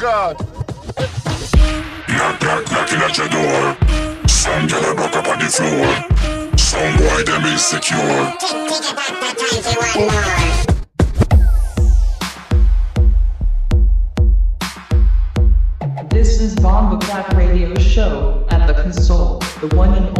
God. Knock, knock, knocking at your door. Some up on the floor. Some boy them insecure. This is Bomboclat Radio Show at the console, the one and only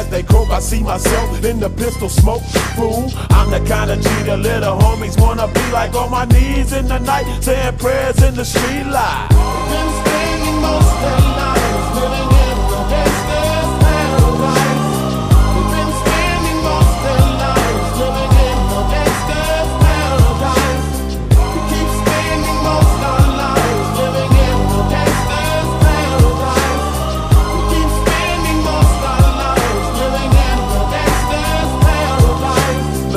As they croak, I see myself in the pistol smoke. Fool, I'm the kind of the little homies wanna be like on my knees in the night, saying prayers in the street light. Been spending most their lives living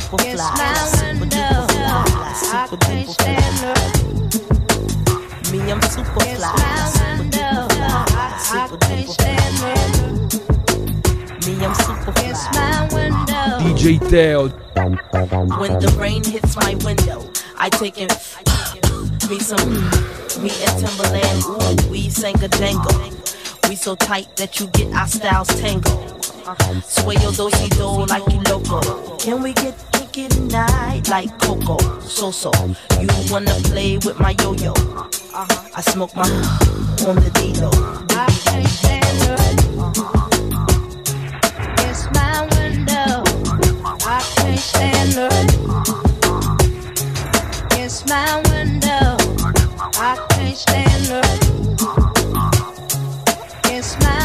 super fly, super duper fly, super duper fly. Me, I'm super fly, super duper fly, super duper fly. Me, I'm super fly. DJ Teo. When the rain hits my window, I take it. me some me and Timberland. Ooh, we sang a jangle. We so tight that you get our styles tangled. Uh-huh. Sway your dosey do like you loco. Can we get kinky tonight like Coco? So so, you wanna play with my yo yo? Uh-huh. I smoke my on the D-Lo. I can't stand my window. I can't stand her. Uh-huh. It's my window. I can't stand her. It's my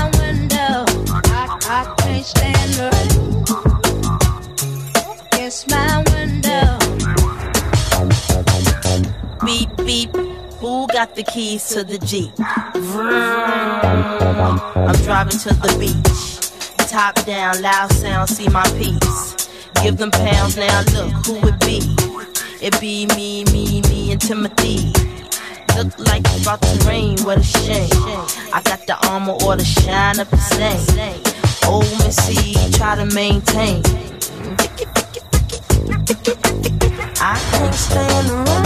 the keys to the Jeep? I'm driving to the beach. Top down, loud sound, see my piece. Give them pounds now, look who it be. It be me, me, me, and Timothy. Look like it's about to rain, what a shame. I got the armor or the shine up the same. Old Missy, try to maintain. I can't stand the rain.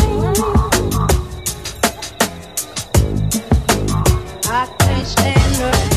I can't stand her. It's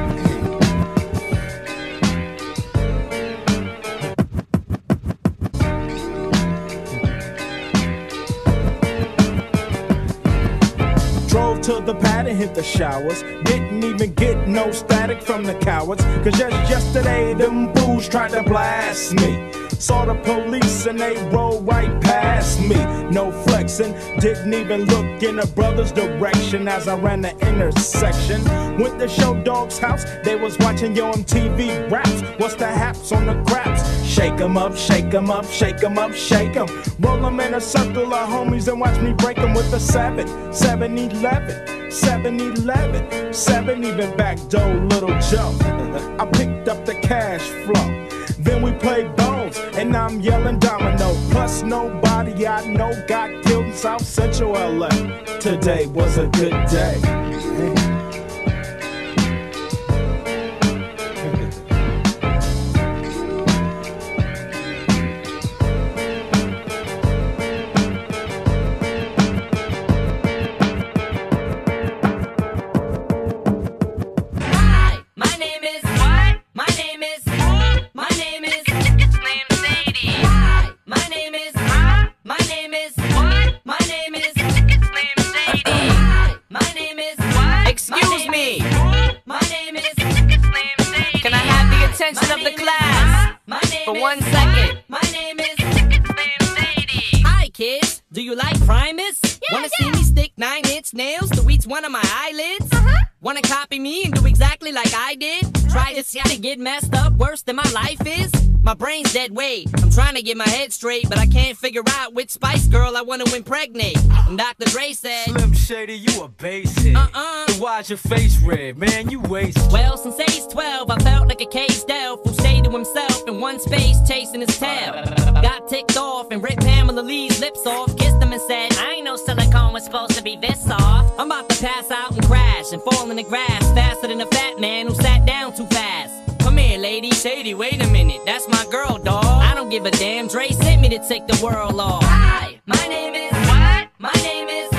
To the pad and hit the showers. Didn't even get no static from the cowards. Cause just yesterday, them fools tried to blast me. Saw the police and they rolled right past me. No flexing, didn't even look in a brother's direction as I ran the intersection. Went to Short Dog's house, they was watching Yo MTV raps. What's the haps on the craps? Shake 'em up, shake 'em up, shake 'em up, shake 'em. Roll 'em in a circle of homies and watch me break 'em with a 7, 7 11, 7 11, 7 even back door, little Joe. I picked up the cash flow. Then we play bones, and I'm yelling domino. Plus, nobody I know got killed in South Central LA. Today was a good day. To see to get messed up worse than my life is? My brain's dead weight. I'm trying to get my head straight, but I can't figure out which Spice Girl I wanna impregnate. And Dr. Dre said, Slim Shady, you a basic. Uh-uh. Then why's your face red, man? You wasted. Well, since age 12, I felt like a caged elf who stayed to himself in one space chasing his tail. Got ticked off and ripped Pamela Lee's lips off, kissed him and said, I ain't know silicone was supposed to be this soft. I'm about to pass out and crash and fall in the grass faster than a fat man who sat down too fast. Come here, lady. Shady, wait a minute. That's my girl, dawg. I don't give a damn. Dre sent me to take the world off. Hi, my name is what? My name is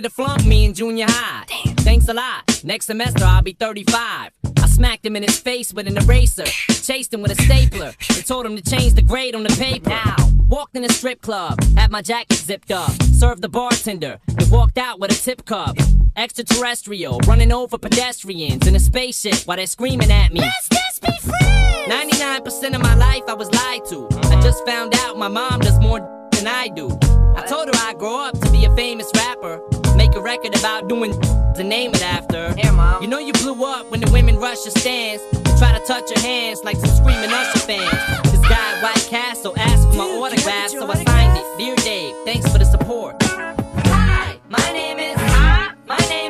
wanted to flunk me in junior high. Thanks a lot. Next semester I'll be 35. I smacked him in his face with an eraser, chased him with a stapler, and told him to change the grade on the paper. Now, walked in a strip club, had my jacket zipped up, served the bartender, and walked out with a tip cup. Extraterrestrial, running over pedestrians in a spaceship while they're screaming at me. Let's just be friends. 99% of my life I was lied to. I just found out my mom does more than I do. I told her I'd grow up to be a famous rapper. Make a record about doing to name it after. Mom. You know you blew up when the women rush your stands and try to touch your hands like some screaming Usher fans. This guy White Castle asked for my autograph, so I signed it. Dear Dave, thanks for the support. Hi, my name is Hi, my name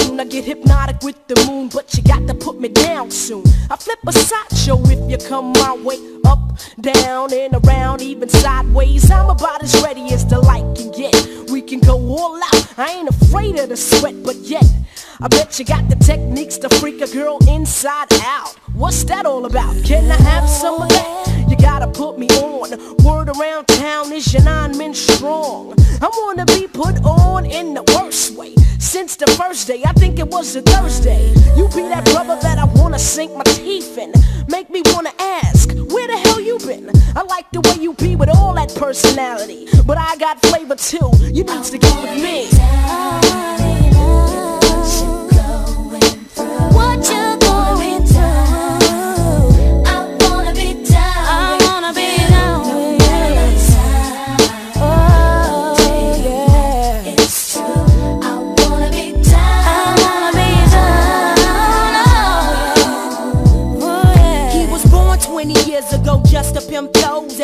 Get hypnotic with the moon, but you got to put me down soon. I flip a sideshow if you come my way. Up, down, and around, even sideways. I'm about as ready as the light can get. We can go all out. I ain't afraid of the sweat, but yet. I bet you got the techniques to freak a girl inside out. What's that all about? Can I have some of that? You gotta put me on. Word around town is your nine men strong. I wanna be put on in the worst way. Since the first day, I think it was a Thursday. You be that brother that I wanna sink my teeth in. Make me wanna ask, where the hell you been? I like the way you be with all that personality. But I got flavor too. You need to get with me. What you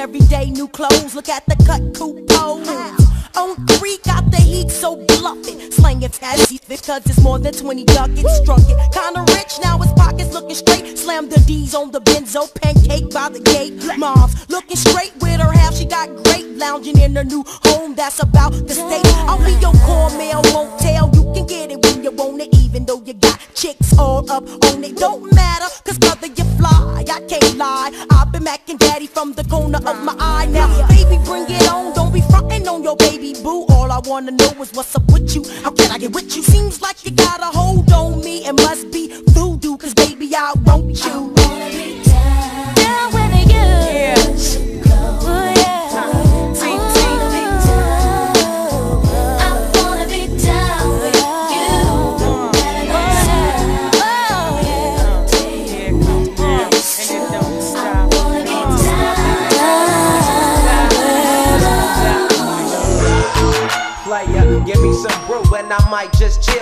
Every day, new clothes. Look at the cut, cool pose. On three, got the heat, so bluff it. Slang it as because it's more than 20 ducats. Struck it. Kinda rich, now his pockets looking straight. Slam the D's on the benzo, pancake by the gate. Mom's looking straight with her half, she got great. Lounging in her new home, that's about the state. I'll be won't tell. You can get it when you want it, even though you got chicks all up on it. Don't matter, cause brother, you fly. I can't lie. I've been macking daddy from the corner of my eye now. Baby, bring it on. Don't be frontin' on your baby boo. All I wanna know is what's up with you. How can I get with you? Seems like you got a hold on me. It must be voodoo, cause baby, I want you. Down with you. Oh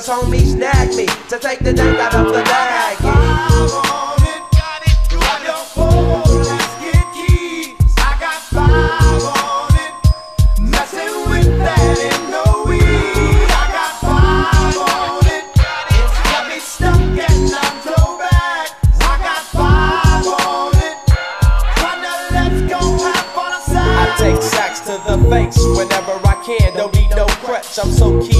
Cause homie snagged me to take the dank out of the bag. I take sacks to the face whenever I can. Don't need no crutch, I'm so keyed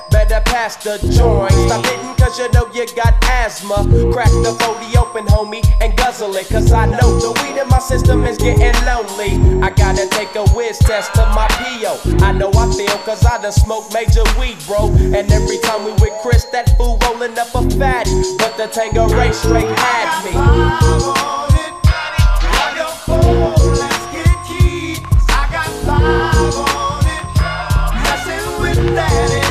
Better pass the joint. Stop hitting cause you know you got asthma. Crack the 40 open, homie, and guzzle it. Cause I know the weed in my system is getting lonely. I gotta take a whiz test to my PO. I know I feel cause I done smoked major weed, bro. And every time we with Chris, that fool rolling up a fatty. But the Tanqueray straight had me. I got five on it, got it. Now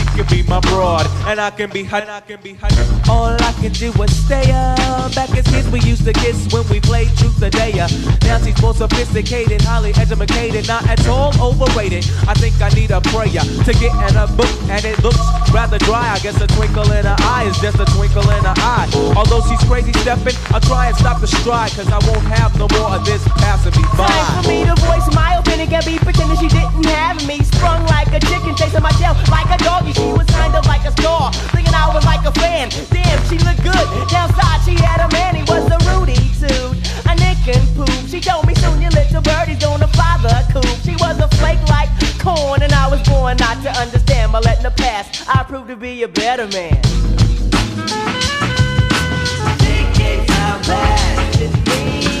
can be my broad, and I can be hot, I can be her. All I can do is stay up. Back as kids, we used to kiss when we played truth or dare. Now she's more sophisticated, highly educated, not at all overrated. I think I need a prayer to get in a book, and it looks rather dry. I guess a twinkle in her eye is just a twinkle in her eye. Although she's crazy stepping, I'll try and stop the stride, cause I won't have no more of this passing me by. Time for me to voice my opinion, can't be pretending she didn't have me. Sprung like a chicken, chasing my tail like a doggy. She was kind of like a star, thinking I was like a fan. Damn, she looked good. Downside, she had a man, he was a Rudy too. A nick and poop. She told me soon your little birdie's gonna fly the coop. She was a flake like corn, and I was born not to understand. But letting the past, I proved to be a better man. It's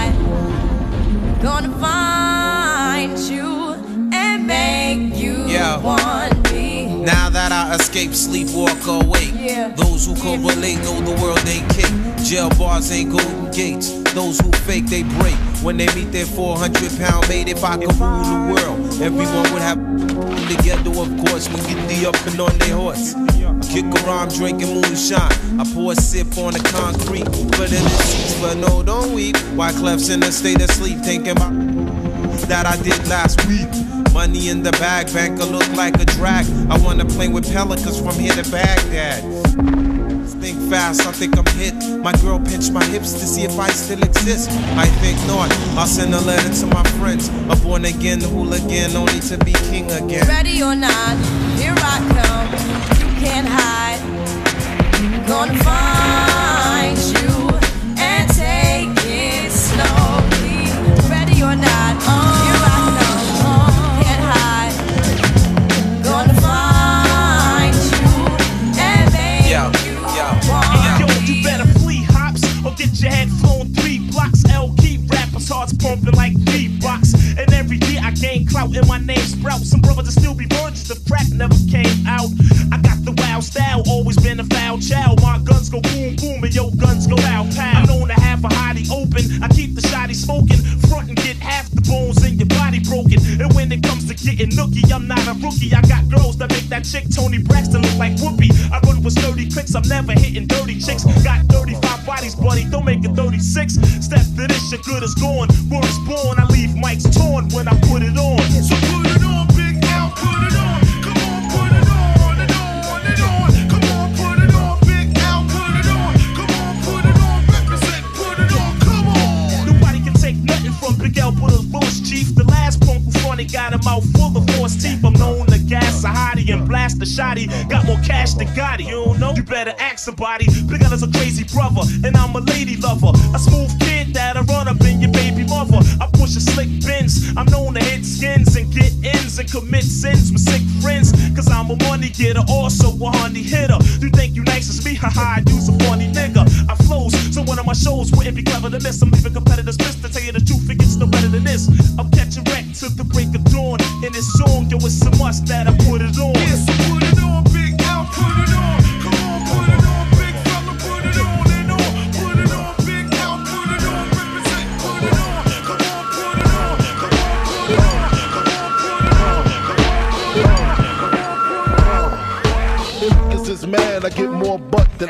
I escape, sleep, walk awake. Yeah. Those who correlate know the world ain't cake. Jail bars ain't golden gates. Those who fake, they break. When they meet their 400 pound mate, if I could rule the world, everyone would have together, of course, We get the up and on their horse. Kick around drinking moonshine. I pour a sip on the concrete. Put in the seats, but no, don't weep. Why Clef's in a state of sleep, thinking about that I did last week. Money in the bag, banker look like a drag. I wanna play with pelicans from here to Baghdad. Think fast, I think I'm hit. My girl pinched my hips to see if I still exist. I think not. I'll send a letter to my friends. A born again hooligan, only to be king again. Ready or not, here I come. You can't hide. Gonna find brothers will still be virgins, the crack never came out. I got the wild style, always been a foul child. My guns go boom boom and your guns go out, pow. I'm known to have a hottie open. I keep the shotty smoking, front and get half the bones in your body broken. And when it comes to getting nookie, I'm not a rookie. I got girls that make that chick Toni Braxton look like Whoopi. I run with sturdy clicks, I'm never hitting dirty chicks. Got 35 bodies, buddy, don't make it 36. Step to this, your good is gone. Word is born, I leave mics torn when I put it on. So mouth full of force teeth. I'm known to gas a hottie and blast the shotty. Got more cash than Gotti. You don't know? You better ask somebody. Big is a crazy brother, and I'm a lady lover. A smooth kid that'll run up in your baby mother. I push a slick bins. I'm known to hit skins and get ins and commit sins with sick friends. Cause I'm a money getter, also a honey hitter. You think you nice as me? Haha, I use a funny nigga. I flows, so one of my shows wouldn't be clever to miss. I'm leaving competitors pissed to tell you the truth, no better than this. I'm catching wreck to the break of dawn. In this song, yo, it's a must that I put it on. Yeah, so put it on, Big L, put it on. Come on, put it on, big fella, put it on and on. Put it on, Big L, put it on, represent, put it on. Come on, put it on, come on, put it on. Come on, put it on, come on, put it on. If niggas is mad, I get more butt than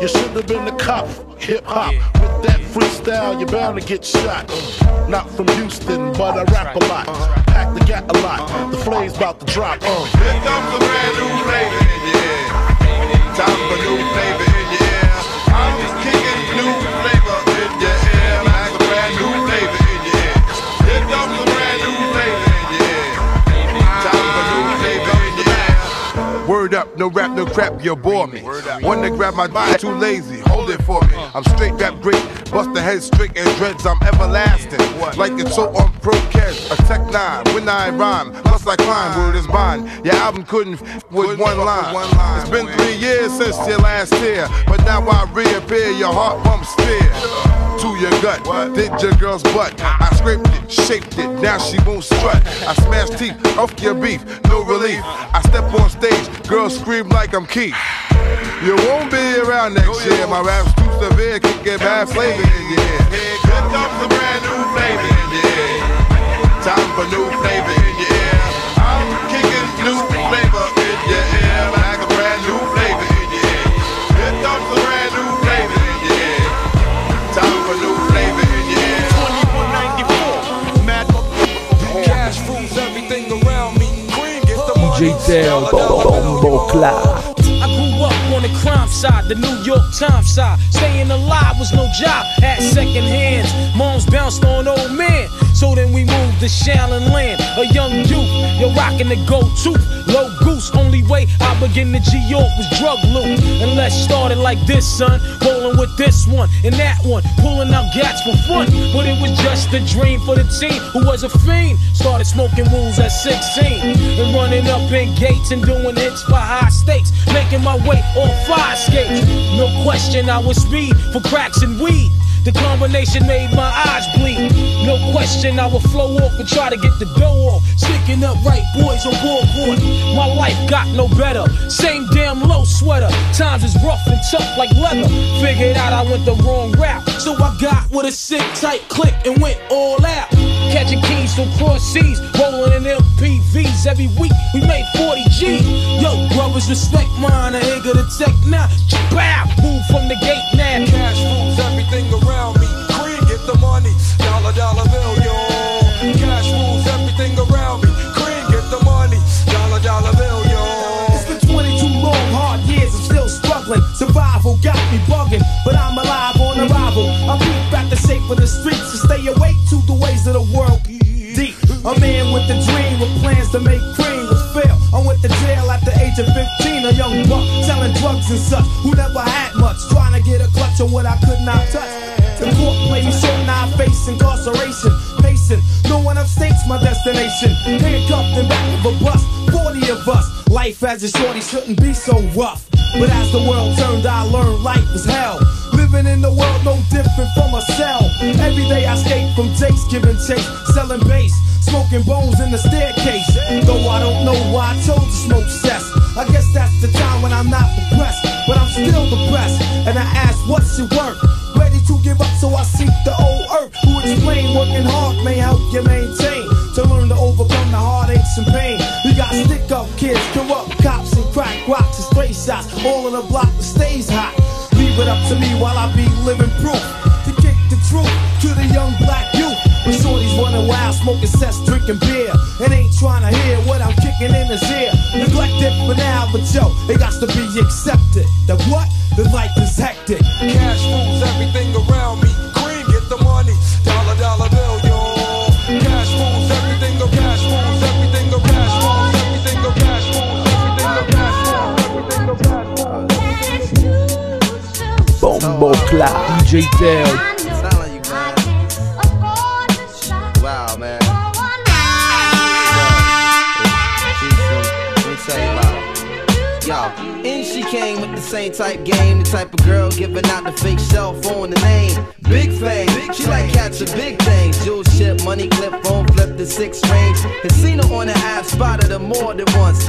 You should have been a cop, hip hop. With that freestyle, you're bound to get shot. Not from Houston, but I rap a lot. Pack the gat a lot. The flame's about to drop. Here comes a brand new flavor ear. Time for new flavor no rap, no crap, you bore me. One to grab my body, too lazy, hold it for me. I'm straight rap great, bust the head straight and dreads, I'm everlasting. Like it's so on pro cash, a tech nine, when I rhyme, plus I climb, word is bond. Your album couldn't f- with one line. It's been three years since your last tear, but now I reappear, your heart pumps fear. To your gut, did your girl's butt. I scraped it, shaped it, now she won't strut. I smashed teeth, off your beef, no relief. I step on stage, girls scream like I'm Keith. You won't be around next year. My rap's too severe, can get bad flavor in your ear. Here comes a brand new flavor in your. Time for new flavor DJ Teo, Bombo Clat. I grew up on the crime side, the New York Times side. Staying alive was no job, at second hands. Moms bounced on old men. So then we moved to Shaolin Land, a young youth. You're rocking the tooth, low goose. Only way I begin to G York was drug loot. And let's start it like this, son. Rolling with this one and that one, pulling out gats for fun. But it was just a dream for the team who was a fiend. Started smoking rules at 16 and running up in gates and doing hits for high stakes. Making my way on fire skates. No question, I was speed for cracks and weed. The combination made my eyes bleed. No question, I would flow off and try to get the dough off. Sticking up right boys on board. My life got no better. Same damn low sweater. Times is rough and tough like leather. Figured out I went the wrong route. So I got with a sick tight click and went all out. Catching keys from cross seas, rolling in MPVs every week. We made 40 G. Yo, brothers, respect mine. I ain't gonna tech now. Bow, move from the gate now. Cash Dollar, dollar bill. Cash rules everything around me. Cream, get the money. Dollar, dollar bill, yo. It's been 22 long, hard years, I'm still struggling. Survival got me bugging, but I'm alive on arrival. I peep at the shape of the streets to stay awake to the ways of the world. Deep, a man with a dream with plans to make cream was fail. I went to jail at the age of 15, a young buck selling drugs and such who never had much, trying to get a clutch on what I could not touch. Court play me now I face incarceration. Pacing, no one upstates my destination. Handcuffed in back of a bus, 40 of us. Life as a shorty shouldn't be so rough. But as the world turned, I learned life is hell. Living in the world no different from a cell. Every day I skate from Jake's giving chase, selling bass, smoking bones in the staircase. Though I don't know why I chose to smoke cess. I guess that's the time when I'm not depressed, but I'm still depressed. And I ask, what's your work? To give up, so I seek the old earth. Who explain working hard may help you maintain. To learn to overcome the heartaches and pain. We got stick up kids, corrupt cops, and crack rocks and stray shots. All in a block that stays hot. Leave it up to me while I be living proof. To kick the truth to the young black youth. When shorties running wild, smoking cess, drinking beer. And ain't trying to hear what I'm kicking in his ear. Neglected for now, but yo, it got to be accepted. That what? Yo, in she came with the same type game, the type of girl giving out the fake cell phone, the name. Big fame, she like catching big things. Jewel ship, money clip, phone flip the six range. Her on the app, spotted her more than once.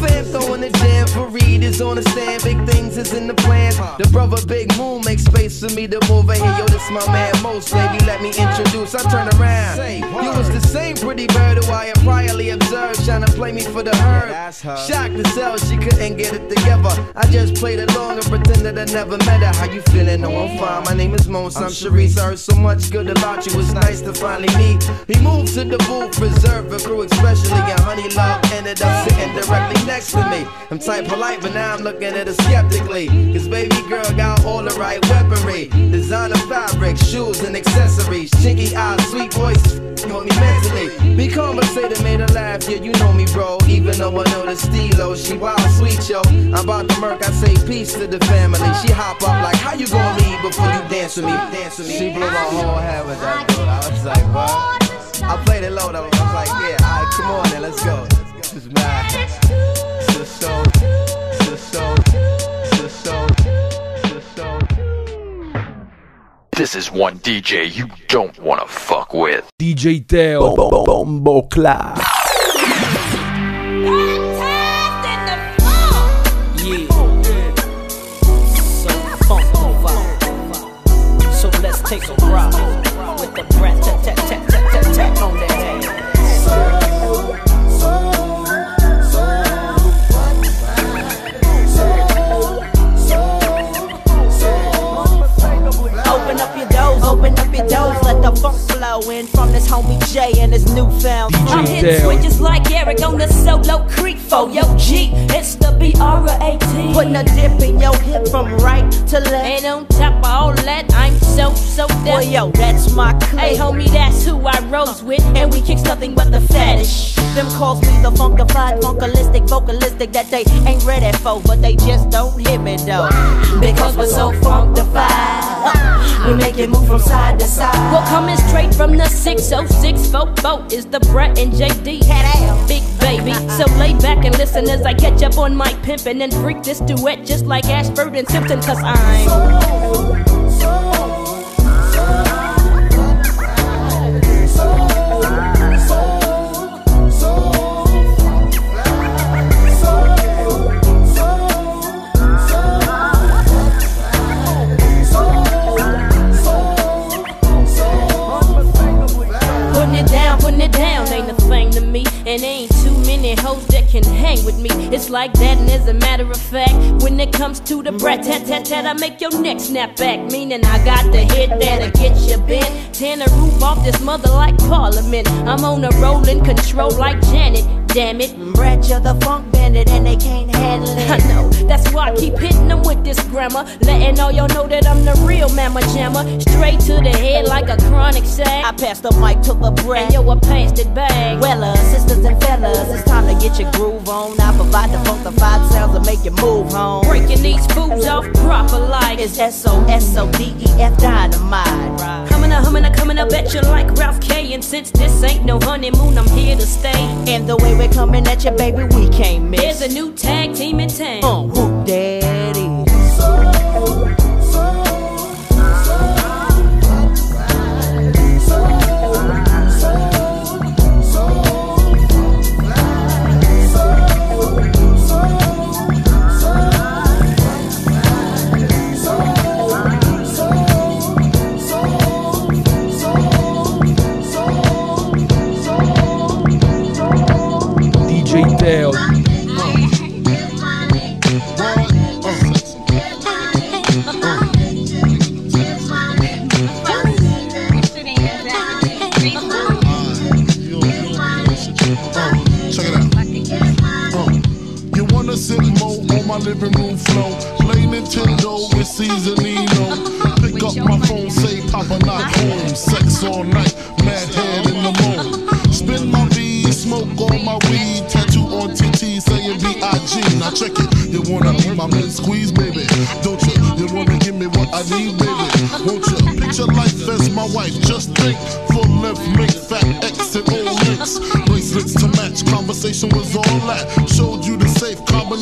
Fam throwing the jam for Reed is is on the stand, big things is in the plans. The brother Big Moon makes space for me to move in here. Yo, this my man Mos, baby. Let me introduce. I turn around. You was the same pretty bird who I had priorly observed, trying to play me for the herd. Shocked to sell, she couldn't get it together. I just played along and pretended I never met her. How you feeling? No, I'm fine. My name is Mos. I'm Sharice. I heard so much good about you. It's nice to finally meet. He moved to the booth, preserve the crew, especially and Honey Love ended up sitting directly next to me. I'm type polite, but now I'm looking at her skeptically. Cause baby girl got all the right weaponry. Designer fabric, shoes and accessories. Chinky eyes, sweet voice, on me mentally. Be conversated, made her laugh. Yeah, you know me, bro. Even though I know the stilo, oh, she wild sweet, yo. I'm about to murk, I say peace to the family. She hop up like, how you gonna leave before you dance with me? Dance with me. She blew my whole head with that dude. I was like, what? I played it low though. I was like, yeah, alright, come on then, let's go. This is mad. This is so, this this is so, this is so. This is one DJ you don't wanna fuck with. DJ Teo. Bomboclat. Funk flow in from this homie Jay and his newfound DJ funk. Dale. switches like Eric on the solo creek for yo G. It's the B-R-A-T. Putting a dip in your hip from right to left. And on top of all that, I'm so, so down. Well, yo, that's my clique. Hey, homie, that's who I rose with. And we kicks nothing but the fetish. Them calls me the funkified, funkalistic, vocalistic that they ain't ready for, but they just don't hit me though. Because we're so funkified. We make it move from side to side. We're coming straight from the 606 folk boat is the Brat and JD head out. Big baby. So lay back and listen as I catch up on my pimpin' and freak this duet just like Ashford and Simpson, cause I'm. Putting many hoes that can hang with me. It's like that, and as a matter of fact, when it comes to the brat tat tat tat, I make your neck snap back. Meaning I got the hit that'll get you bent. Tear the roof off this mother like Parliament. I'm on a rolling control like Janet. Damn it, Brat, you're the funk bandit, and they can't handle it. I know, that's why I keep hitting them with this grammar. Letting all y'all know that I'm the real mamma jammer. Straight to the head like a chronic sack. I pass the mic to the Brat, and yo, I passed it back. Well, uh, sisters and fellas, it's time to get your groove on. I provide the funkified sounds that make you move home. Breaking these fools off proper like it's S-O-S-O-D-E-F dynamite. Humming up, coming up at you like Ralph K. And since this ain't no honeymoon, I'm here to stay. And the way we're coming at you, baby, we can't miss. There's a new tag team in town. Uh, who that is? Living room floor? Play Nintendo with Seasonino. Pick up my phone, say Papa not home. Sex all night, mad head in the morning. Spin my V, smoke on my weed. Tattoo on TT saying B.I.G. Now check it. You wanna be my man squeeze, baby? Don't you? You wanna give me what I need, baby? Won't you? Picture life as my wife. Just think. Full left, make fat and all links. Bracelets to match. Conversation was all that. Showed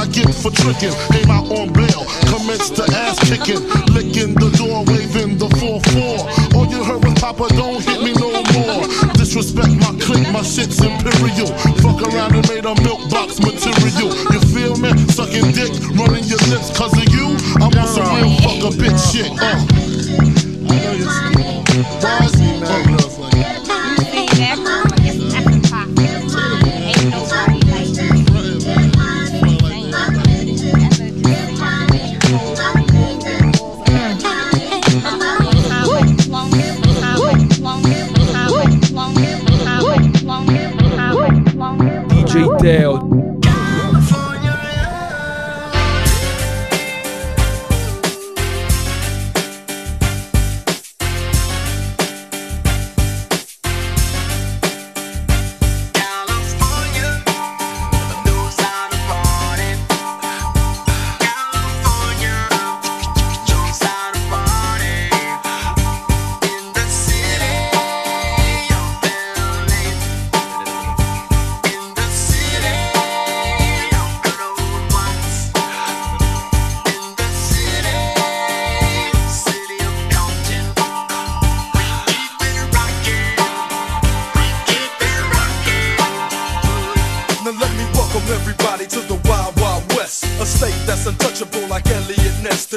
I get for tricking. Came out on bail, commenced to ass kicking. Licking the door, waving the 4-4. All you heard was Papa, don't hit me no more. Disrespect my clique, my shit's imperial. Fuck around and made a milk box material. You feel me? Sucking dick, running your lips cause of you. I want some real fuck a bitch shit. Uh.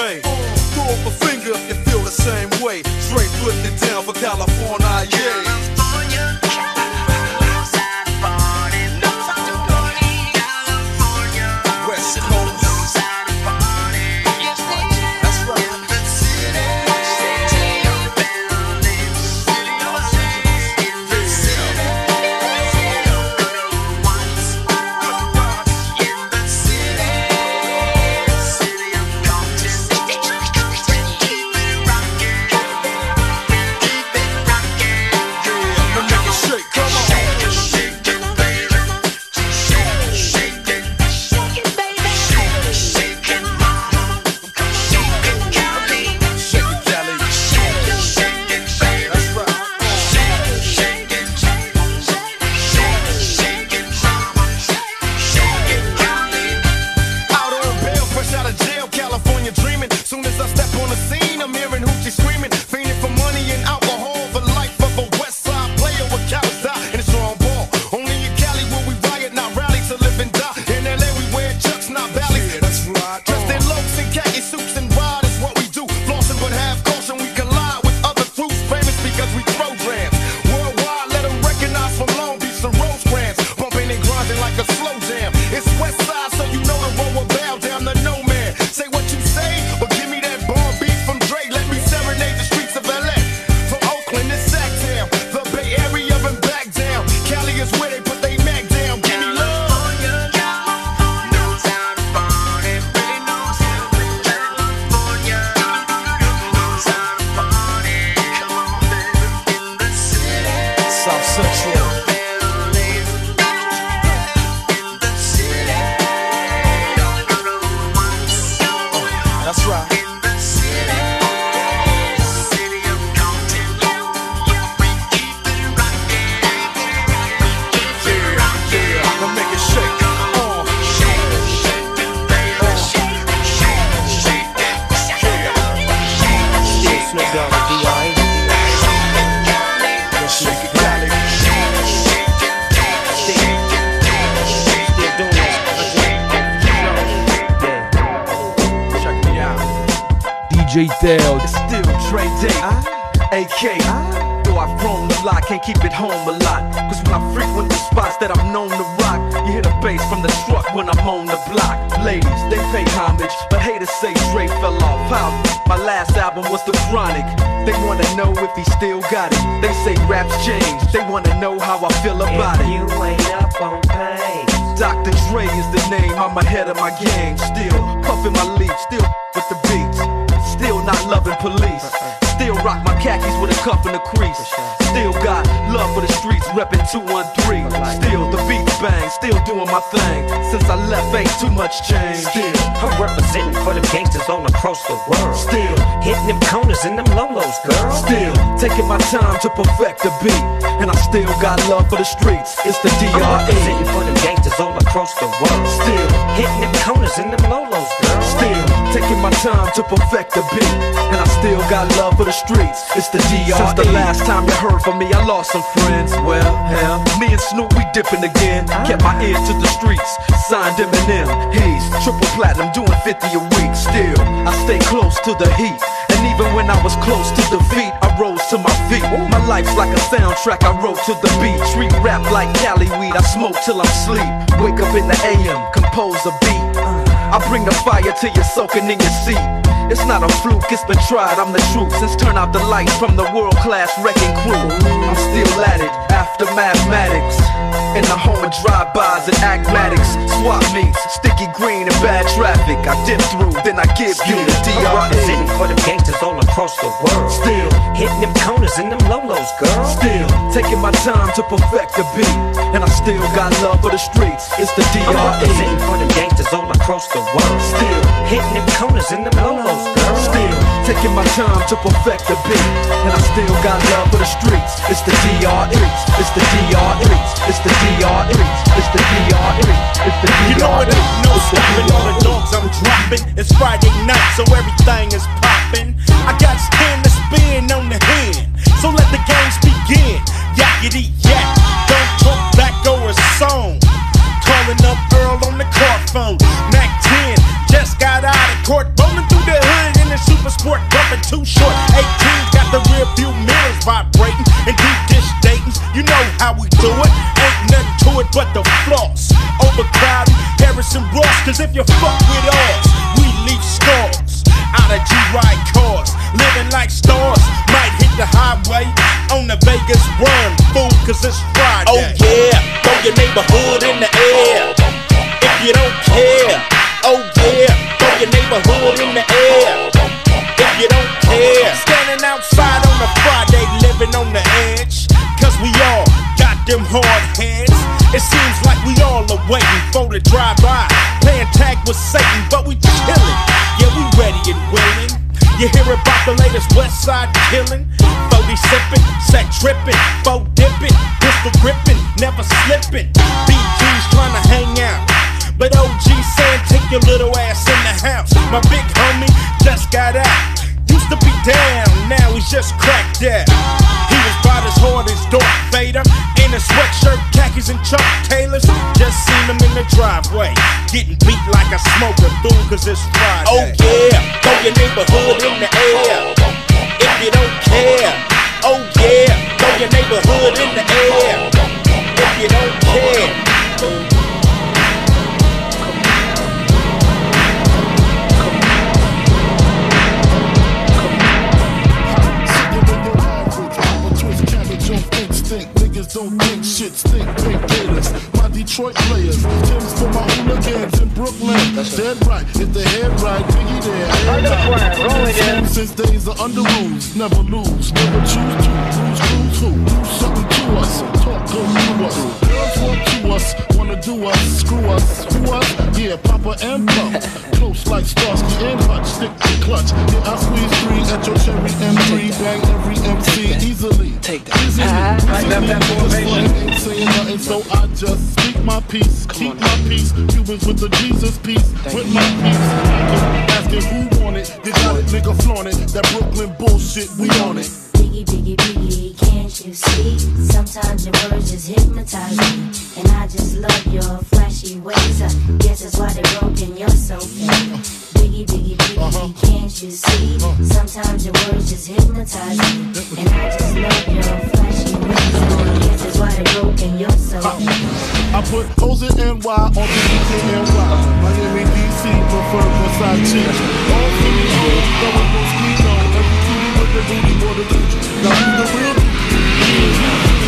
making. Throw up a finger if you feel the same way. Straight putting it down Still, taking my time to perfect the beat. And I still got love for the streets. It's the I'm DRE. representing for them gangsters all across the world. Still, hitting them corners and them lolos, girl. Still, taking my time to perfect the beat. And I still got love for the streets. It's the DRE. Since the last time you heard from me, I lost some friends. Well, hell, me and Snoop, we dipping again. Kept my ear to the streets. Signed Eminem. He's triple platinum, doing 50 a week. Still, I stay close to the heat. And even when I was close to defeat, I rose to my feet. My life's like a soundtrack, I wrote to the beat. Treat rap like Cali weed, I smoke till I'm sleep. Wake up in the AM, compose a beat. I bring the fire till you're soaking in your seat. It's not a fluke, it's been tried, I'm the truth. Since turn out the lights from the world class wrecking crew. I'm still at it, after mathematics. In the home of drive-bys and acmatics. Swap meets, sticky green and bad traffic. I dip through, then I give you the I'm representing for them gangsters all across the world. Still, hitting them corners and them lolos, girl. Still, taking my time to perfect the beat. And I still got love for the streets. It's the I'm representing for them gangsters all across the world. Still, hitting them corners and them lolos. Still, taking my time to perfect the beat. And I still got love for the streets. It's the DRE. It's the DRE. It's the DRE. It's the DRE. It's the DRE. You know it ain't no stopping all the dogs I'm dropping. It's Friday night, so everything is popping. I got stand to spin on the hand, so let the games begin. Yakety yak, don't talk back over a song. Calling up Earl on the car phone. Mack 10 just got out of court, rolling through the hood in the super sport, bumping too short. 18 got the rear view mirrors vibrating and deep dish Daytons. You know how we do it. Ain't nothing to it but the floss. Overcrowded, Harrison Ross, cause if you fuck with us, we leave scars. Out of G-Ride cars, living like stars. Might hit the highway on the Vegas run, fool, cause it's Friday. Oh yeah, throw your neighborhood in the air. If you don't care, oh yeah, throw your neighborhood in the air. If you don't care, standing outside on a Friday, living on the edge. Cause we all got them hard heads. It seems like we all are waiting for the drive-by. Playing tag with Satan, but we chillin'. Yeah, we ready and willing. You hear about the latest West Side killing? 40 sippin', set trippin', foe dippin', pistol grippin', never slippin'. BG's tryna hang out. But OG saying take your little ass in the house. My big homie just got out. Used to be down, now he's just cracked out. He was about as hard as Darth Vader. In a sweatshirt, khakis, and Chuck Taylors. Just seen him in the driveway. Getting beat like a smoker, fool, cause it's Friday. Oh yeah, throw your neighborhood in the air. If you don't care. Oh yeah, throw your neighborhood in the air. If you don't care. Niggas don't think shit stink. Pink gators. My Detroit players. Tim's for my hooligans in Brooklyn. Dead right. If the head right, Biggie there. Right. Again. Since days of under rules. Never lose. Never choose to. Cruise, cruise who? Do something us. Talk us. Girls want to us. Wanna do us. Screw us. Who us? Yeah, Papa and Puff. Close like Starsky and Hutch. Stick to clutch. Yeah, I squeeze three at your cherry M3. Bang every MC easily. Take that. Easily. Ah, I left that formation. Saying nothing, so I just speak my peace. Keep my peace. Cubans with the Jesus peace. With my peace. Asking who want it. Got it, nigga, flaunt it. That Brooklyn bullshit, we on it. Biggie, biggie, biggie, can't you see? Sometimes your words just hypnotize me. And I just love your flashy ways. I guess that's why they're broken, you're so fake. Biggie, biggie, biggie, can't you see? Sometimes your words just hypnotize me. And I just love your flashy ways. I guess that's why they broke in your soul. Uh-huh. Uh-huh. I put Cozy NY on the DKNY. Miami, DC, prefer Versace. All hoes, double Moschino. The booty, more the Gucci. Now the real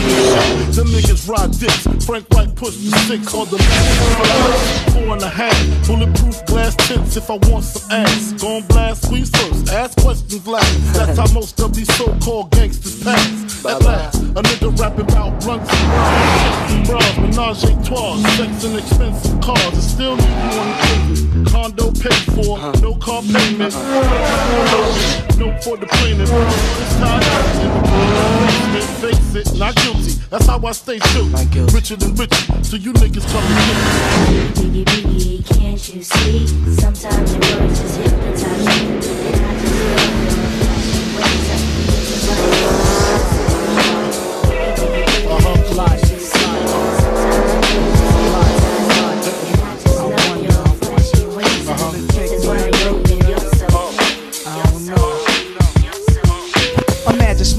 them niggas ride dicks. Frank White pushed the six on the last four and a half. Bulletproof glass tips if I want some ass. Gon' blast, squeeze first, ask questions last. That's how most of these so-called gangsters pass. At last, a nigga rapping about blunts and bras, menage a trois, sex and expensive cars. It still leave you on the pavement. Condo paid for, uh-huh. no car payment. Uh-huh. No for the plaintiff. It's tied up in the basement. Face it, not guilty. That's how I stay true. Richer than richer, so you niggas come and get me. Biggie, biggie, can't you see? Sometimes your words just hypnotize me.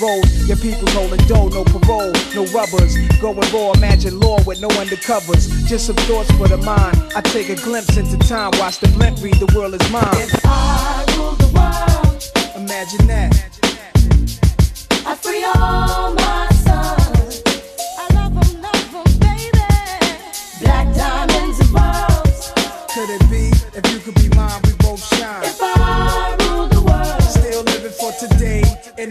rolls. Your people holding dough, no parole, no rubbers. Going raw, imagine law with no undercovers. Just some thoughts for the mind. I take a glimpse into time, watch the blimp read, the world is mine. If I rule the world, Imagine that. I free all my sons. I love 'em, love 'em, baby. Black diamonds and pearls. Could it be? If you could be mine, we both shine.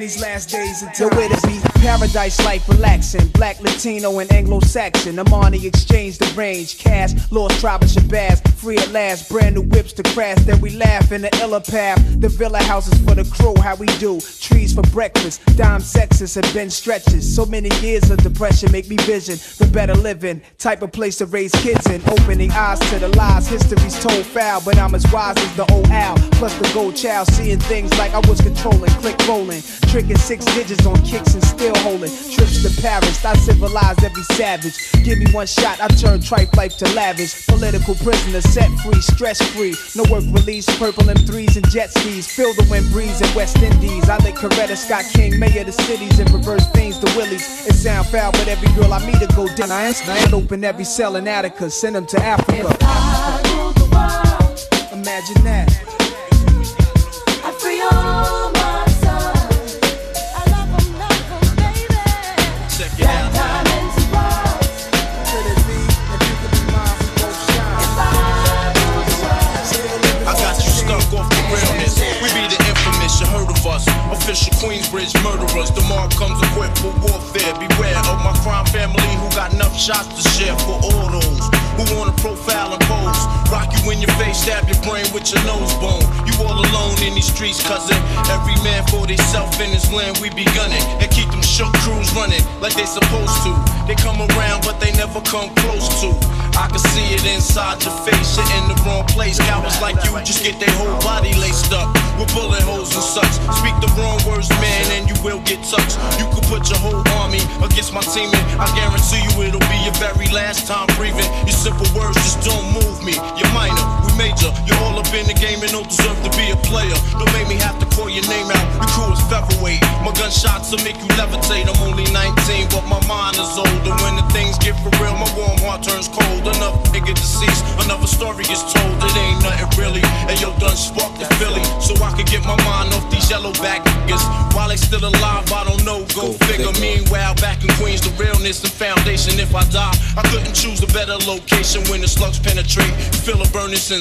These last days until where to be. Paradise life relaxing. Black, Latino, and Anglo-Saxon. Armani exchange the range. Cash, lost tribe of Shabazz. Free at last. Brand new whips to crash. Then we laugh in the illa path. The villa houses for the crew. How we do. Trees for breakfast. Dime sexes have been stretches. So many years of depression make me vision the better living. Type of place to raise kids in. Opening eyes to the lies. History's told foul. But I'm as wise as the old owl. Plus the gold child. Seeing things like I was controlling. Click rolling. Tricking six digits on kicks and still holding. Trips to Paris. I civilized every savage. Give me one shot. I turn tripe life to lavish. Political prisoner set free. Stress free. No work release. Purple M3s and jet skis. Feel the wind breeze in West Indies. I lick Coretta Scott King. Mayor of the cities and reverse things to Willies. It sound foul, but every girl I meet to go down. I ain't open every cell in Attica. Send them to Africa. Imagine that. Official Queensbridge murderers. The comes equipped for warfare. Beware of my crime family who got enough shots to share for all those who wanna profile and pose. Rock you in your face, stab your brain with your nose bone. You all alone in these streets, cousin. Every man for himself in his land, we be gunning. And keep them shook crews running like they supposed to. They come around, but they never come close to. I can see it inside your face, you're in the wrong place. Cowards like you just get their whole body laced up with bullet holes and such. Speak the wrong words, man, and you will get touched. You could put your whole army against my team, and I guarantee you it'll be your very last time breathing. Your simple words just don't move me. You're minor, major. You're all up in the game and don't deserve to be a player. Don't make me have to call your name out. Your crew is featherweight. My gunshots will make you levitate. I'm only 19, but my mind is older. When the things get for real, my warm heart turns cold. Another nigga deceased, another story is told. It ain't nothing really. And yo, done sparked the Philly, so I could get my mind off these yellow back niggas. While they still alive, I don't know. Go, figure. Meanwhile, back in Queens, the realness and foundation. If I die, I couldn't choose a better location when the slugs penetrate. Feel a burning sensation,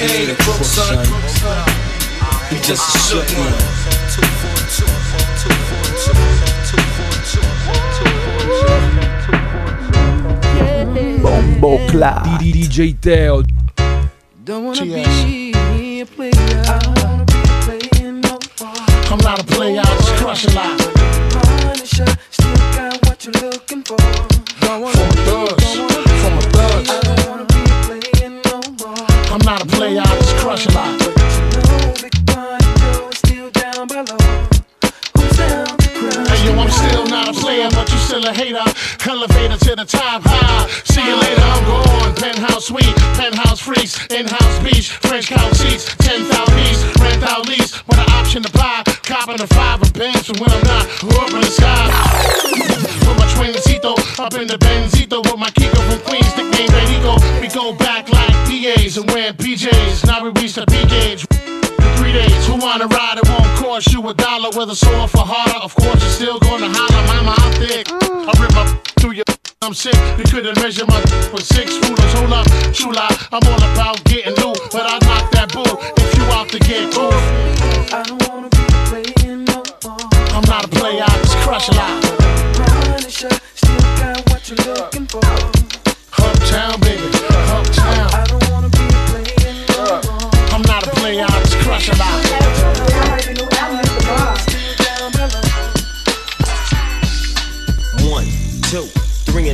He ain't a crook, son. He just a shook one. Bomboclat. DJ Teo. Don't wanna be a player. I don't wanna be playing no I'm not a player, I just crush a lot. Punisher, still got what you're looking for. Don't wanna From a thug, I'm not a player, I just crush a lot. Hey yo, I'm still not a player, but you still a hater. Elevator to the top high. See you later, I'm gone. Penthouse suite, penthouse freaks, in-house beach, French couch seats, 10,000 east, rent out lease, with an option to buy. Copping a five of bands from when I'm not up in the sky. With my twincito, up in the Benzito, with my Kiko from Queens, nickname Benito. We go back like PAs and wearing PJs. Now we reach the P gauge. Three days, who wanna ride? It won't cost you a dollar. Whether sore for harder, of course you're still gonna holler. Mama, I'm thick. I rip my through your. I'm sick. You couldn't measure my with six rulers. Hold up, chula. I'm all about getting loot, but I knock that bull if you out to get cool. I don't wanna be playing no more. I'm not a player, I just crush a lot.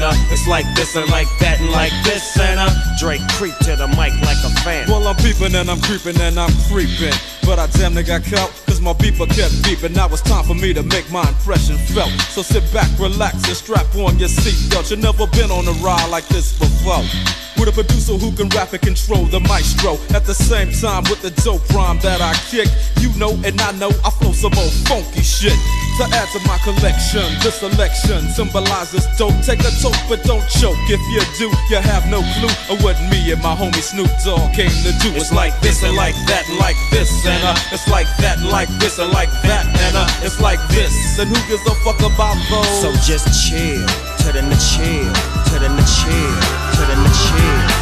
it's like this and like that and like this and uh, Drake creep to the mic like a fan. Well, I'm peeping and I'm creeping and I'm creeping. But I damn near got caught, cause my beeper kept beeping. Now it's time for me to make my impression felt. So sit back, relax, and strap on your seatbelt. You've never been on a ride like this before. With a producer who can rap and control the maestro. At the same time, with the dope rhyme that I kick, you know and I know I flow some old funky shit. To add to my collection, this selection symbolizes dope. Take a toke, but don't choke. If you do, you have no clue of what me and my homie Snoop Dogg came to do. It's like this and like that and like this and uh, it's like that and like this and like that and uh, it's like this. And who gives a fuck about those? So just chill, to the chill, to the chill, to the chill, to the chill,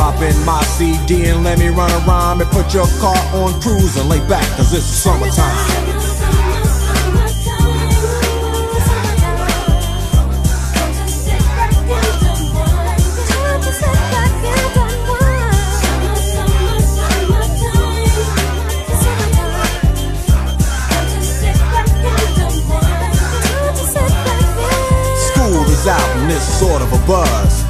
Pop in my CD and let me run a rhyme and put your car on cruise and lay back, cause it's summertime. School is out and it's sort of a buzz.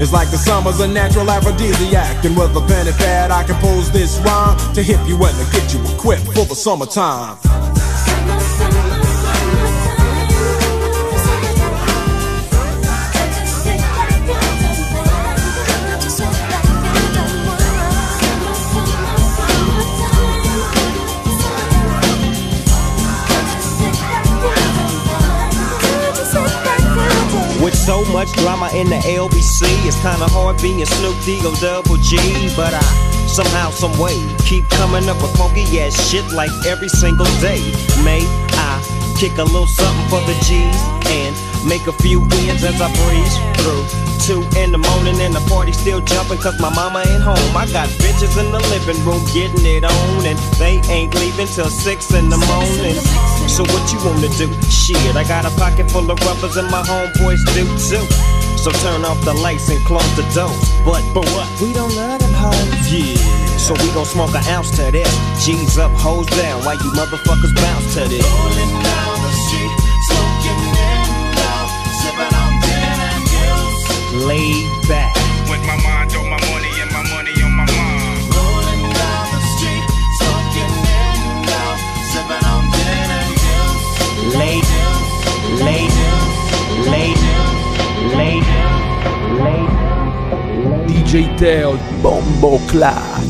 It's like the summer's a natural aphrodisiac. And with a pen and pad, I compose this rhyme to hip you and to get you equipped for the summertime. With so much drama in the LBC, it's kinda hard being Snoop D-O double G. But I somehow, some way, keep coming up with funky ass shit like every single day. May I kick a little something for the G's and make a few ends as I breeze through. Two in the morning and the party still jumping cause my mama ain't home. I got bitches in the living room getting it on and they ain't leaving till six in the morning. So what you wanna do? Shit, I got a pocket full of rubbers and my homeboys do too. So turn off the lights and close the door. But but what? We don't love them hoes. Yeah. So we gon' smoke an ounce to this. G's up, hoes down, while you motherfuckers bounce to this. Laid back. With my mind on my money and my money on my mind. Rolling down the street, smoking in out, sipping on gin and juice. Laid, laid, laid, laid, laid. DJ Dale, Bomboclat.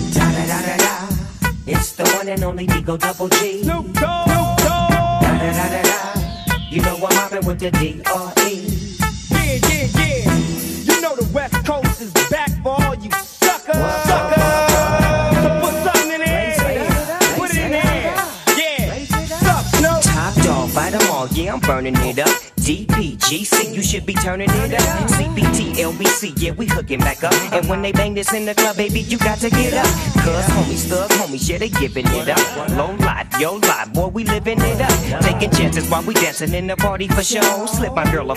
It's the one and only Digo Double G. Snoop Dogg. Da, da, da, da, da. You know I'm mobbing with the D-R-E. Yeah, yeah, yeah. You know the West Coast is back for all you suckers. Suckers. So put something in there. Put it in there. Yeah. Suck. Top dog, bite 'em all, yeah, I'm burning it up. DPGC, you should be turning it up. CBT, LBC, yeah, we hooking back up. And when they bang this in the club, baby, you got to get up. Cuz homies, thug homies, yeah, they giving it up. Low life, yo life, boy, we living it up. Taking chances while we dancing in the party for show. Slip my girl a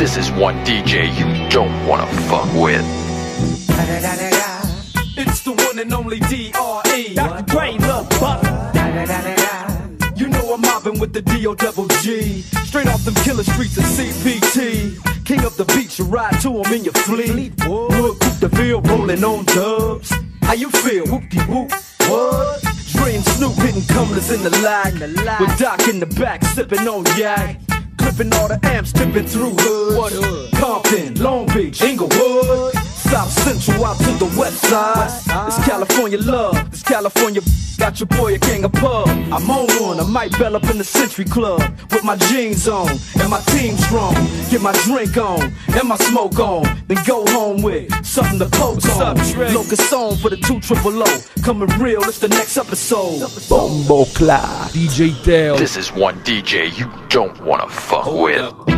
This is one DJ you don't wanna fuck with. It's the one and only D.R.E. Dr. Dre, Lil Buck. You know I'm mobbing with the D.O. double G. Straight off them killer streets of CPT. King of the beach, you ride to 'em in your fleet. Look, the field rolling on dubs. How you feel? Whoop-de-whoop. What? Dre and Snoop hitting cumblers in the lag. With Doc in the back, sipping on yak. Clipping all the amps, tipping through hood. What hood? Compton, Long Beach, Inglewood. South Central out to the west side. It's California love. It's California. Got your boy a gang of pub. I'm on. I might bell up in the Century Club with my jeans on and my team strong. Get my drink on and my smoke on. Then go home with something to poke on. Locust song for the two triple O. Coming real. It's the next episode. Bombo Clyde. DJ Dale. This is one DJ you don't wanna fuck with. Up.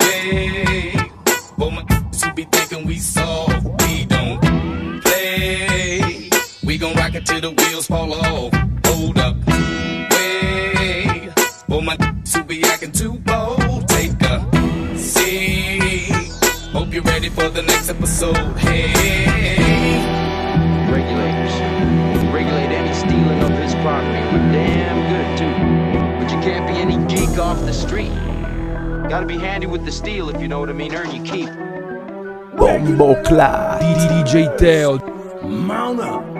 Hey, but my who be thinking we soft, we don't play. We gon' rock it till the wheels fall off. Hold up, wait. For my who be acting too bold, take a seat. Hope you're ready for the next episode. Hey, regulators regulate any stealing of his property. We're damn good too. But you can't be any geek off the street. Gotta be handy with the steel if you know what I mean. Earn your keep. Bomboclat. DJ Dale. Mount up.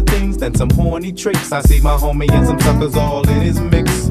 things than some horny tricks. I see my homie and some suckers all in his mix.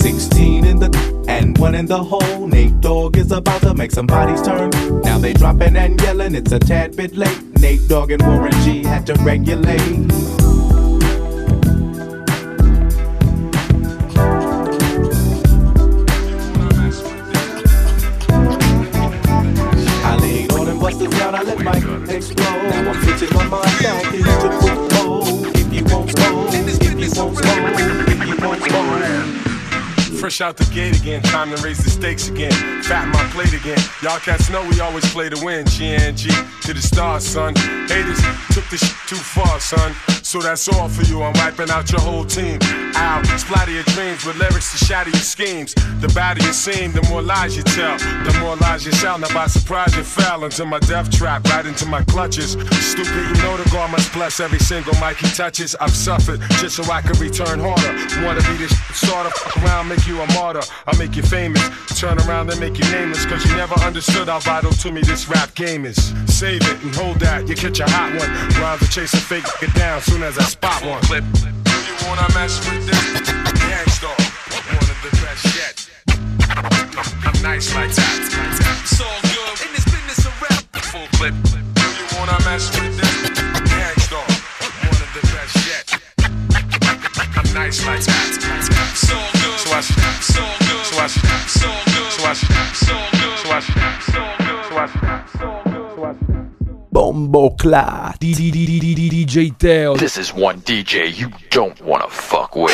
16 in the and one in the hole. Nate Dogg is about to make some bodies turn. Now they dropping and yelling, it's a tad bit late. Nate Dogg and Warren G had to regulate. Down, explode. Now I'm switching my mind back Fresh out the gate again, time to raise the stakes again. Fat my plate again. Y'all cats know we always play to win. GNG to the stars, son. Haters took this too far, son. So that's all for you. I'm wiping out your whole team. Ow, splatter your dreams with lyrics to shatter your schemes. The badder you seem, the more lies you tell. The more lies you shall. Now by surprise you fell into my death trap, right into my clutches. Stupid, you know the God must bless every single mic he touches. I've suffered just so I can return harder. Wanna be this sort of fuck around, make you a martyr. I'll make you famous. Turn around and make you nameless. Cause you never understood how vital to me this rap game is. Save it and hold that, you catch a hot one. Rhymes to chase a fake, get down soon as I spot one. Clip. You wanna mess with this? Gang Starr, one of the best yet. I'm nice like that. It's all good in this business of rap. Full clip. You wanna mess with this? Gang Starr, one of the best yet. I'm nice like that. It's all good. So I all good. So I all good. So I all good. So I all good. So I all good. So I should. Bomboclat. This is one DJ you don't wanna fuck with.